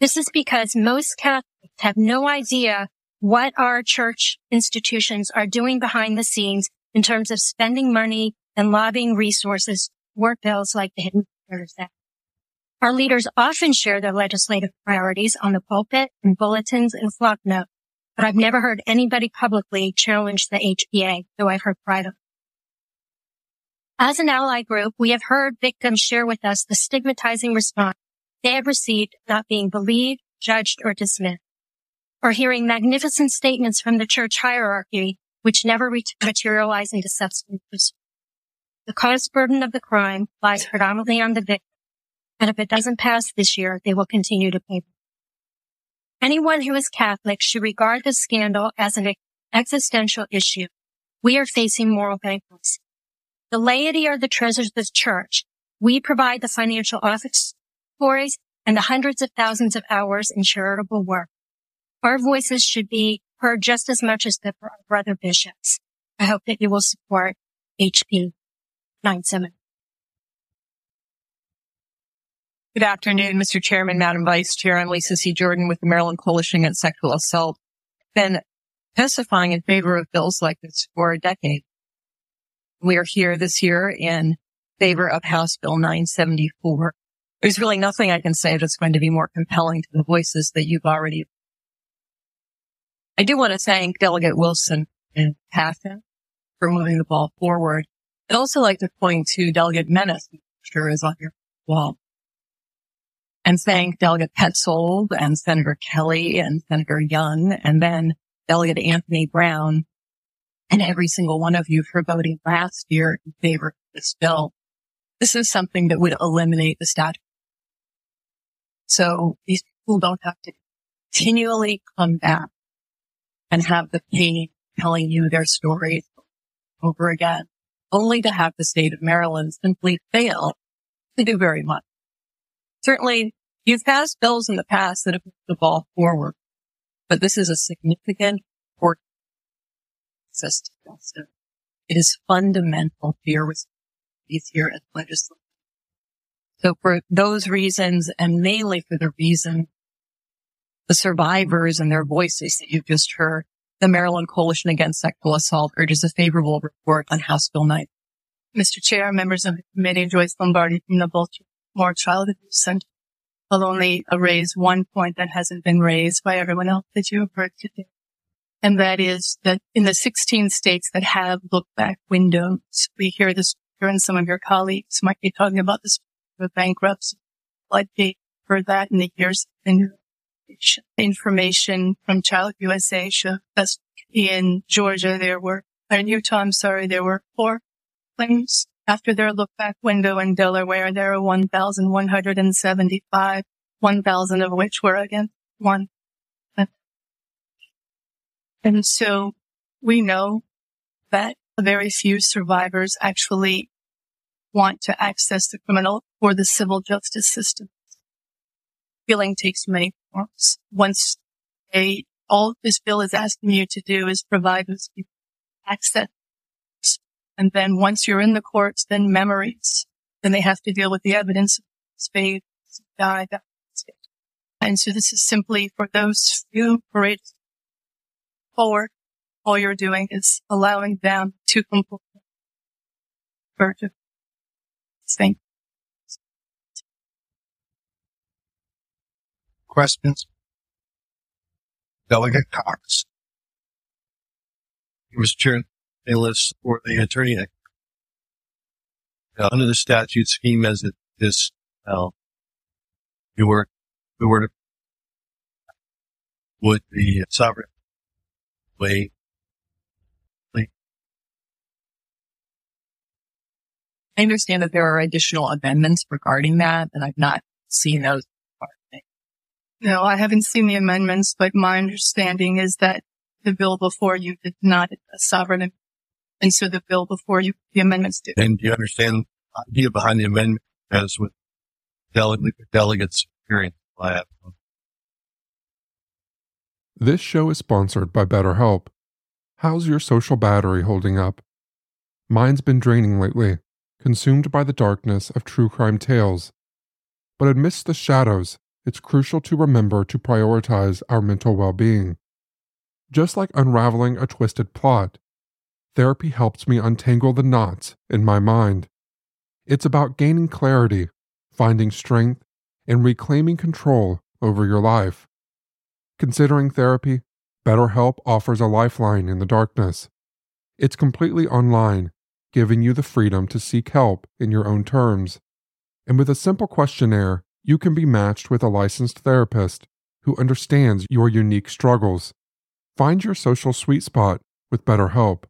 This is because most Catholics have no idea what our church institutions are doing behind the scenes in terms of spending money and lobbying resources for bills like the Hidden Predator Act. Our leaders often share their legislative priorities on the pulpit and bulletins and Flocknote, but I've never heard anybody publicly challenge the HPA, though I've heard privately. As an ally group, we have heard victims share with us the stigmatizing response they have received not being believed, judged, or dismissed or hearing magnificent statements from the church hierarchy, which never materialize into substance. The cost burden of the crime lies predominantly on the victim, and if it doesn't pass this year, they will continue to pay. Anyone who is Catholic should regard this scandal as an existential issue. We are facing moral bankruptcy. The laity are the treasures of the church. We provide the financial office stories and the hundreds of thousands of hours in charitable work. Our voices should be heard just as much as the for our brother bishops. I hope that you will support HP 97. Good afternoon, Mr. Chairman, Madam Vice Chair. I'm Lisa C. Jordan with the Maryland Coalition Against Sexual Assault. Been testifying in favor of bills like this for a decade. We are here this year in favor of House Bill 974. There's really nothing I can say that's going to be more compelling to the voices that you've already I do want to thank Delegate Wilson and Passion for moving the ball forward. I'd also like to point to Delegate Menace, who sure is on your wall, and thank Delegate Petzold and Senator Kelly and Senator Young and then Delegate Anthony Brown and every single one of you for voting last year in favor of this bill. This is something that would eliminate the statute. So these people don't have to continually come back and have the pain telling you their stories over again, only to have the state of Maryland simply fail to do very much. Certainly, you've passed bills in the past that have moved the ball forward, but this is a significant important. It is fundamental to your responsibilities here as legislature. So for those reasons, and mainly for the reason the survivors and their voices that you've just heard, the Maryland Coalition Against Sexual Assault urges a favorable report on House Bill 9. Mr. Chair, members of the committee, Joyce Lombardi from the Baltimore Child Abuse Center. I'll only raise one point that hasn't been raised by everyone else that you have heard today. And that is that in the 16 states that have look back windows, we hear this and some of your colleagues might be talking about this bankruptcy floodgate for that in the years information from Child USA that in Georgia there were, in Utah, I'm sorry, there were four claims after their look back window in Delaware. There are 1,175, 1,000 of which were against one. And so we know that very few survivors actually want to access the criminal or the civil justice system. Feeling takes many forms. Once all this bill is asking you to do is provide those people access. And then once you're in the courts, then memories. Then they have to deal with the evidence of spades, died. And so this is simply for those few courageous forward. All you're doing is allowing them to complete Thank Questions? Delegate Cox. Mr. Chair, they list for the attorney. Uh, under the statute scheme as it is now, you were, you were to, would the sovereign way I understand that there are additional amendments regarding that, and I've not seen those. No, I haven't seen the amendments, but my understanding is that the bill before you did not a sovereign, and so the bill before you, the amendments did. And do you understand the idea behind the amendment as with delegate, delegates experience? This show is sponsored by BetterHelp. How's your social battery holding up? Mine's been draining lately consumed by the darkness of true crime tales. But amidst the shadows, it's crucial to remember to prioritize our mental well being. Just like unraveling a twisted plot, therapy helps me untangle the knots in my mind. It's about gaining clarity, finding strength, and reclaiming control over your life. Considering therapy, BetterHelp offers a lifeline in the darkness. It's completely online giving you the freedom to seek help in your own terms. And with a simple questionnaire, you can be matched with a licensed therapist who understands your unique struggles. Find your social sweet spot with BetterHelp.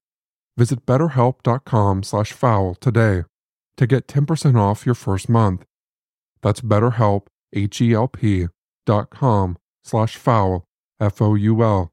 Visit betterhelp.com/foul today to get 10% off your first month. That's BetterHelp, H-E-L-P dot com slash foul, F-O-U-L.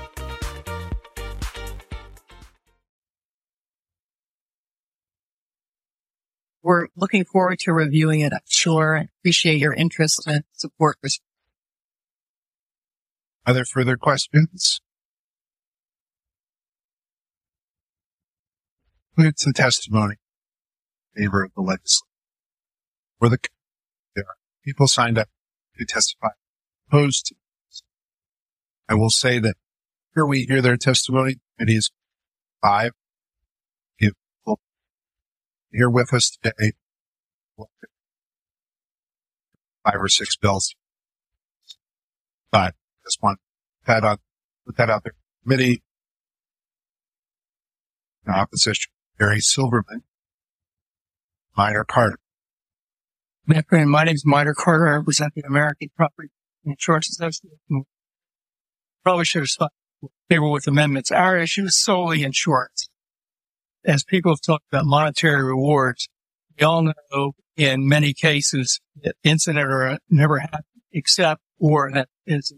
We're looking forward to reviewing it, I'm sure. I appreciate your interest and support. Are there further questions? Had some testimony in favor of the legislature. For the there are people signed up to testify opposed to this. I will say that here we hear their testimony. It is five here with us today. Five or six bills. But just want that on, put that out there. Committee opposition, Cary Silverman, Minor Carter. My name is Minor Carter. I represent the American Property Insurance Association. probably should have stuck favor with amendments. Our issue is solely insurance. As people have talked about monetary rewards, we all know in many cases that incident or never happened except or that is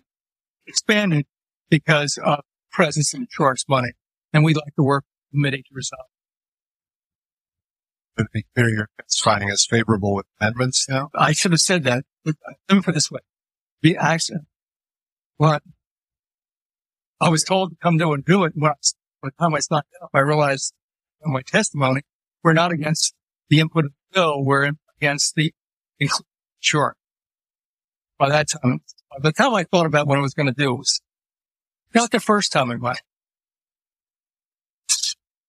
expanded because of presence of insurance money. And we'd like to work with the committee to resolve. Would be clear you're finding us favorable with amendments now? I should have said that. Let me put it this way. Be accident. What? I was told to come to and do it. When I, by the time I signed up, I realized my testimony, we're not against the input of the bill. We're against the sure. By that time, by the time I thought about what I was going to do, it was not the first time I went.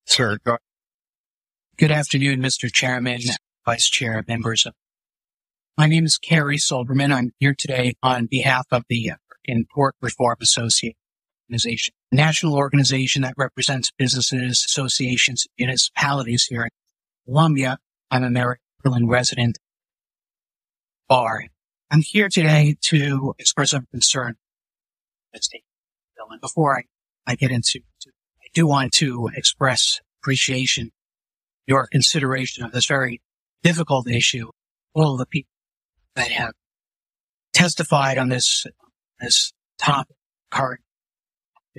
Sir, go Good afternoon, Mr. Chairman, Vice Chair, members of. My name is Cary Silverman. I'm here today on behalf of the American Tort Reform Association, organization, national organization that represents businesses, associations, municipalities here in Columbia. I'm a Maryland resident bar. I'm here today to express some concern. Before I, I get into, I do want to express appreciation your consideration of this very difficult issue. All of the people that have testified on this, this topic current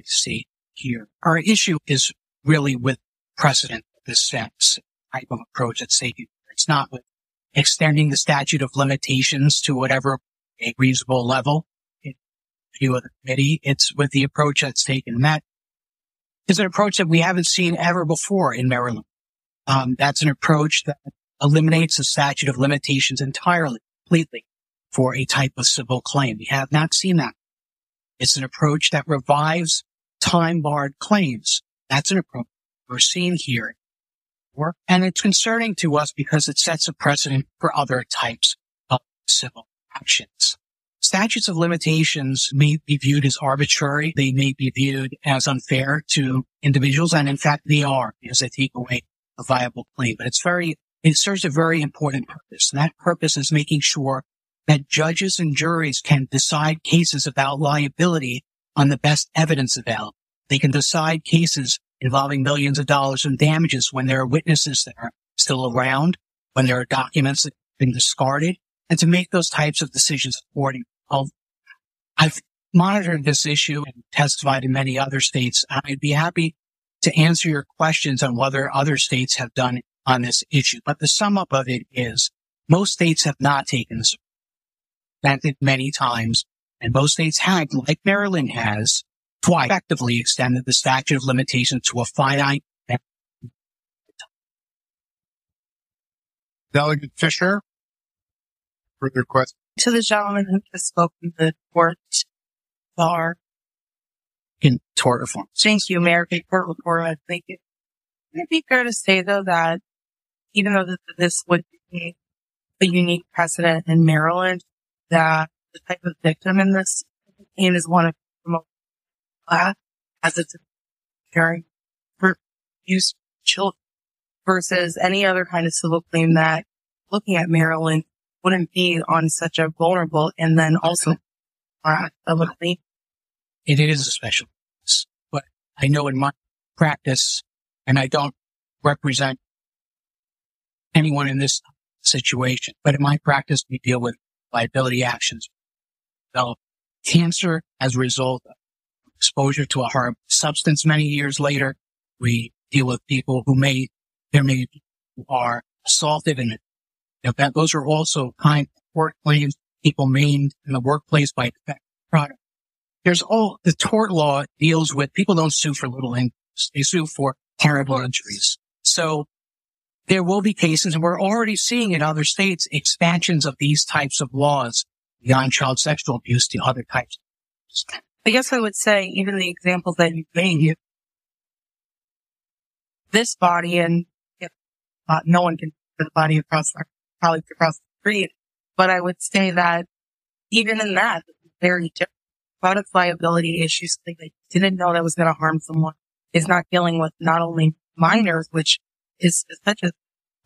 see here. Our issue is really with precedent this sense type of approach that's taken. It's not with extending the statute of limitations to whatever a reasonable level in view of the committee. It's with the approach that's taken. That is an approach that we haven't seen ever before in Maryland. Um, that's an approach that eliminates the statute of limitations entirely, completely for a type of civil claim. We have not seen that. It's an approach that revives time barred claims. That's an approach we're seeing here. And it's concerning to us because it sets a precedent for other types of civil actions. Statutes of limitations may be viewed as arbitrary. They may be viewed as unfair to individuals. And in fact, they are because they take away a viable claim, but it's very, it serves a very important purpose. And that purpose is making sure that judges and juries can decide cases about liability on the best evidence available. They can decide cases involving millions of dollars in damages when there are witnesses that are still around, when there are documents that have been discarded, and to make those types of decisions according. I've monitored this issue and testified in many other states. I'd be happy to answer your questions on whether other states have done on this issue. But the sum up of it is most states have not taken this granted many times, and most states had, like Maryland has, twice effectively extended the statute of limitations to a finite. Delegate Fisher, further questions? To the gentleman who just spoke in the court bar, in tort reform. Thank you, Mayor Tort Reform. I think it would be fair to say though that even though this would be a unique precedent in Maryland, that the type of victim in this case is one of the most class as it's caring for use children versus any other kind of civil claim that looking at Maryland wouldn't be on such a vulnerable and then also uh, of a claim. It is a special case, but I know in my practice, and I don't represent anyone in this situation, but in my practice, we deal with liability actions. Develop cancer as a result of exposure to a harm substance many years later. We deal with people who may, there may be who are assaulted and those are also kind of work claims people maimed in the workplace by product there's all the tort law deals with people don't sue for little injuries. They sue for terrible injuries. So there will be cases and we're already seeing in other states expansions of these types of laws beyond child sexual abuse to other types. I guess I would say even the examples that you gave, this body and uh, no one can the body across our colleagues across the street, but I would say that even in that, very different product liability issues, they didn't know that was going to harm someone, is not dealing with not only minors, which is, such a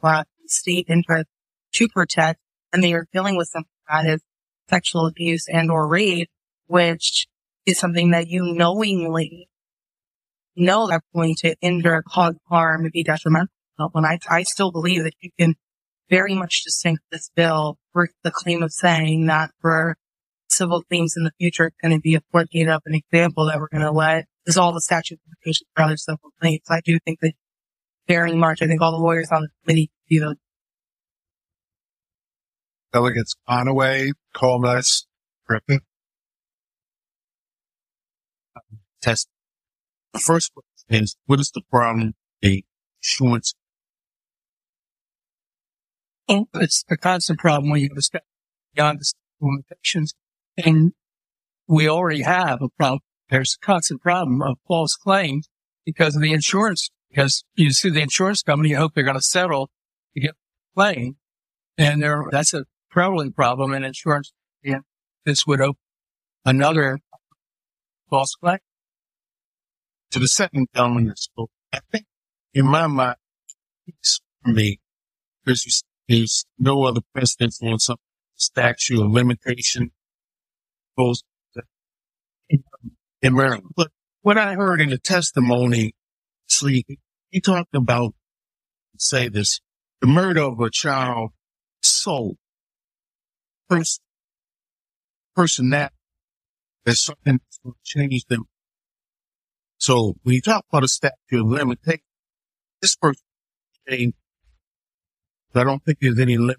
uh, state interest to protect, and they are dealing with something that is sexual abuse and or rape, which is something that you knowingly know that's going to injure, cause harm, be detrimental. And I, I still believe that you can very much distinct this bill for the claim of saying that for civil claims in the future, it's going to be a floodgate up an example that we're going to let is all the statute of limitations for other civil claims. I do think that very much, I think all the lawyers on the committee, you know, Delegates Conaway, Colmes, Griffin. Test. The first question is, what is the problem? A insurance. Oh, it's a constant problem when you have a step beyond the limitations. And we already have a problem. There's a constant problem of false claims because of the insurance, because you see the insurance company, you hope they're going to settle to get claim. And there, that's a prevalent problem in insurance. Yeah. This would open another false claim. To the second that spoke, I think in my mind, it's for me, because there's no other precedent on some statute of limitation goes in Maryland. But what I heard in the testimony, see, he talked about, say this, the murder of a child soul person, person that there's something that's going to change them. So when you talk about a statute of limitation, this person changed. I don't think there's any limit.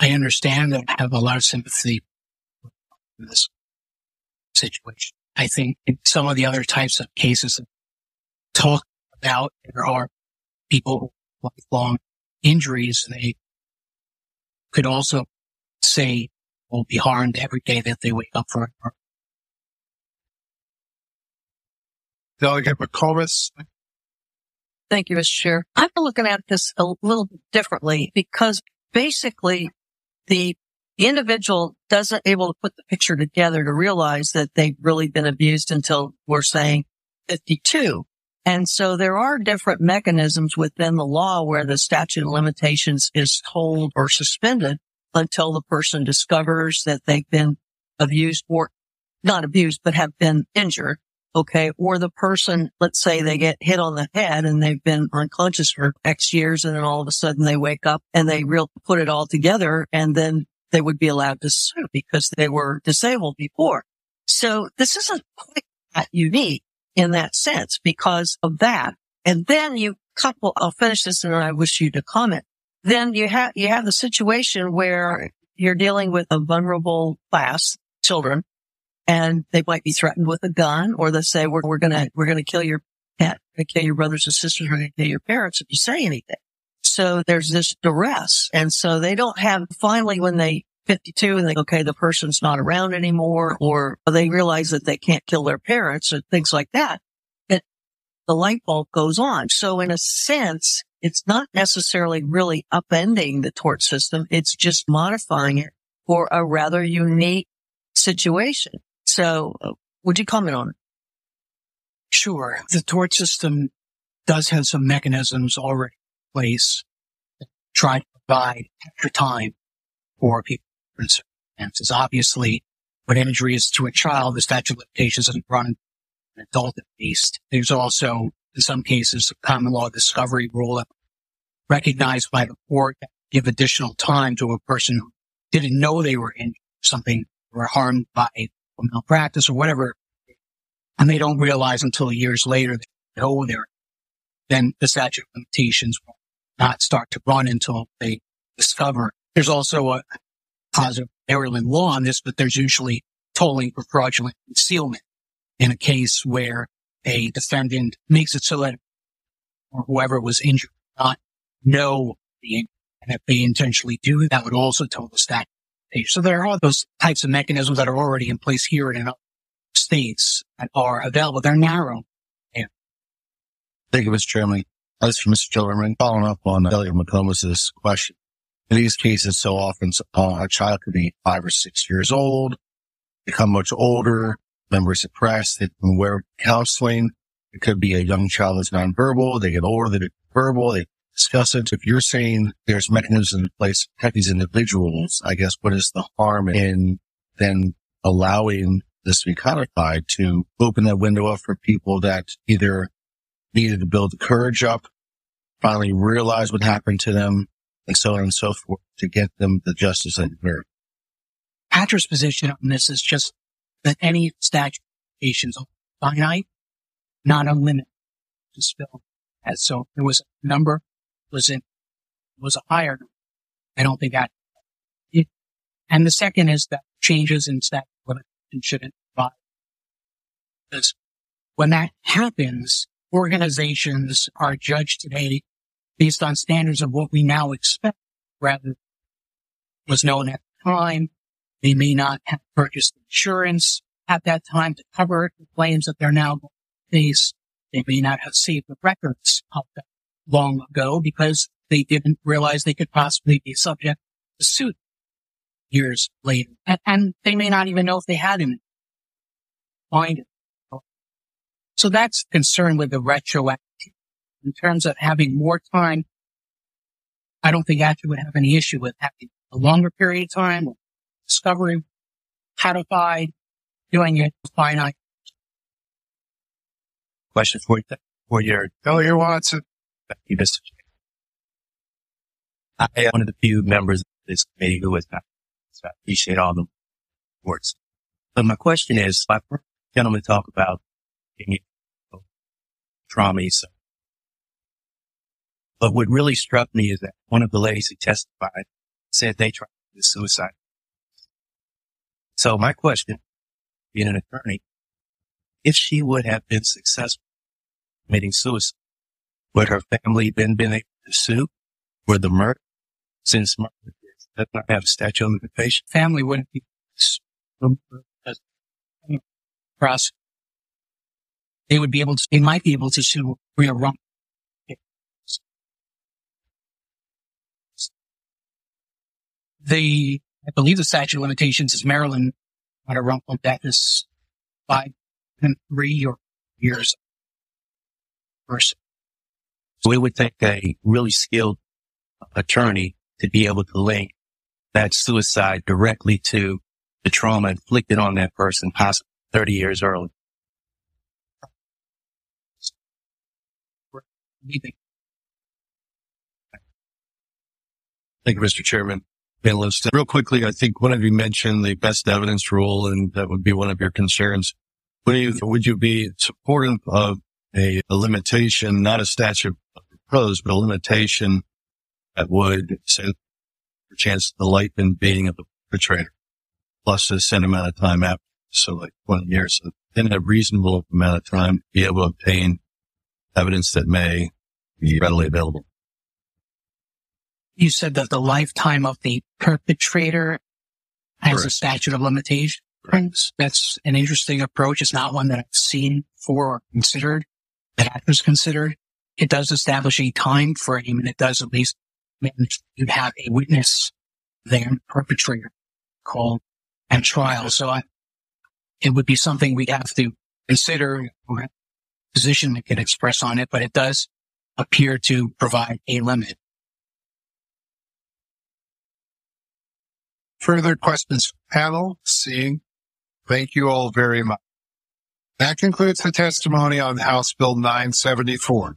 I understand and have a lot of sympathy in this situation. I think in some of the other types of cases talk about there are people with lifelong injuries they could also say will be harmed every day that they wake up for it. Delegate McComas. Thank you, Mr. Chair. I've been looking at this a little bit differently because basically the individual doesn't able to put the picture together to realize that they've really been abused until we're saying 52. And so there are different mechanisms within the law where the statute of limitations is told or suspended until the person discovers that they've been abused or not abused, but have been injured. Okay. Or the person, let's say they get hit on the head and they've been unconscious for X years. And then all of a sudden they wake up and they real put it all together and then they would be allowed to sue because they were disabled before. So this isn't quite that unique in that sense because of that. And then you couple, I'll finish this and I wish you to comment. Then you have, you have the situation where you're dealing with a vulnerable class, children, and they might be threatened with a gun or they say, we're, we're going to, we're going to kill your pet, kill your brothers and sisters, we're going to kill your parents if you say anything. So there's this duress. And so they don't have finally when they 52 and they, okay, the person's not around anymore, or they realize that they can't kill their parents or things like that. That the light bulb goes on. So in a sense, it's not necessarily really upending the tort system. It's just modifying it for a rather unique situation. So uh, would you comment on it? Sure. The tort system does have some mechanisms already in place that try to provide extra time for people in circumstances. Obviously, when injury is to a child, the statute of limitations doesn't run an adult at least. There's also, in some cases, a common law discovery rule that recognized by the court that give additional time to a person who didn't know they were injured, something, or harmed by a malpractice or whatever, and they don't realize until years later that, oh, they're, then the statute of limitations will not start to run until they discover. There's also a positive Maryland law on this, but there's usually tolling for fraudulent concealment in a case where a defendant makes it so that or whoever was injured not know the injury. And if they intentionally do, that would also toll the statute. So there are those types of mechanisms that are already in place here and in other states that are available. They're narrow. Yeah. Thank you, Mr. Chairman. Is from Mr. Gilderman. Following up on Delegate McComas' question. In these cases, so often uh, a child could be five or six years old, become much older, memory suppressed, they can wear counseling. It could be a young child that's nonverbal. They get older, they get verbal, they discuss it. If you're saying there's mechanisms in place to protect these individuals, I guess what is the harm in then allowing this to be codified to open that window up for people that either needed to build the courage up, finally realize what happened to them, and so on and so forth to get them the justice they deserve. Patrick's position on this is just that any statute of limitations is finite, not unlimited. Just bill as so there was a number was in was a higher number. I don't think that. It, and the second is that changes in statute shouldn't apply. Because when that happens, organizations are judged today based on standards of what we now expect rather was known at the time. They may not have purchased insurance at that time to cover the claims that they're now going to face. They may not have saved the records of long ago because they didn't realize they could possibly be subject to suit years later. And, and they may not even know if they had him. Find it. So that's concern with the retroactive. In terms of having more time, I don't think actually would have any issue with having a longer period of time, discovery, codified, doing it finite. Question for you, for your, your Watson. Thank you, Mr. I am one of the few members of this committee who has not, so I appreciate all the words. But my question is, my gentlemen talk about traumas. But what really struck me is that one of the ladies who testified said they tried to suicide. So my question, being an attorney, if she would have been successful committing suicide, would her family then been able to sue for the murder? Since murder does not have a statute of limitation. Family wouldn't be process. They would be able to, they might be able to sue real wrong. The, I believe the statute of limitations is Maryland on a wrongful death is five and three or years. Person. So it would take a really skilled attorney to be able to link that suicide directly to the trauma inflicted on that person, possibly 30 years early. Thank you, Mr. Chairman. Panelists. Real quickly, I think one of you mentioned the best evidence rule, and that would be one of your concerns. Would you, would you be supportive of a, a limitation, not a statute proposed, but a limitation that would say for chance the life and being of the perpetrator plus a certain amount of time after, so like 20 years, so in a reasonable amount of time, to be able to obtain evidence that may be readily available. You said that the lifetime of the perpetrator has Correct. a statute of limitations. That's an interesting approach. It's not one that I've seen for or considered that actors considered. It does establish a time frame and it does at least manage to have a witness there, perpetrator called and trial. So I, it would be something we'd have to consider or position that can express on it, but it does appear to provide a limit. Further questions, panel? Seeing. Thank you all very much. That concludes the testimony on House Bill 974.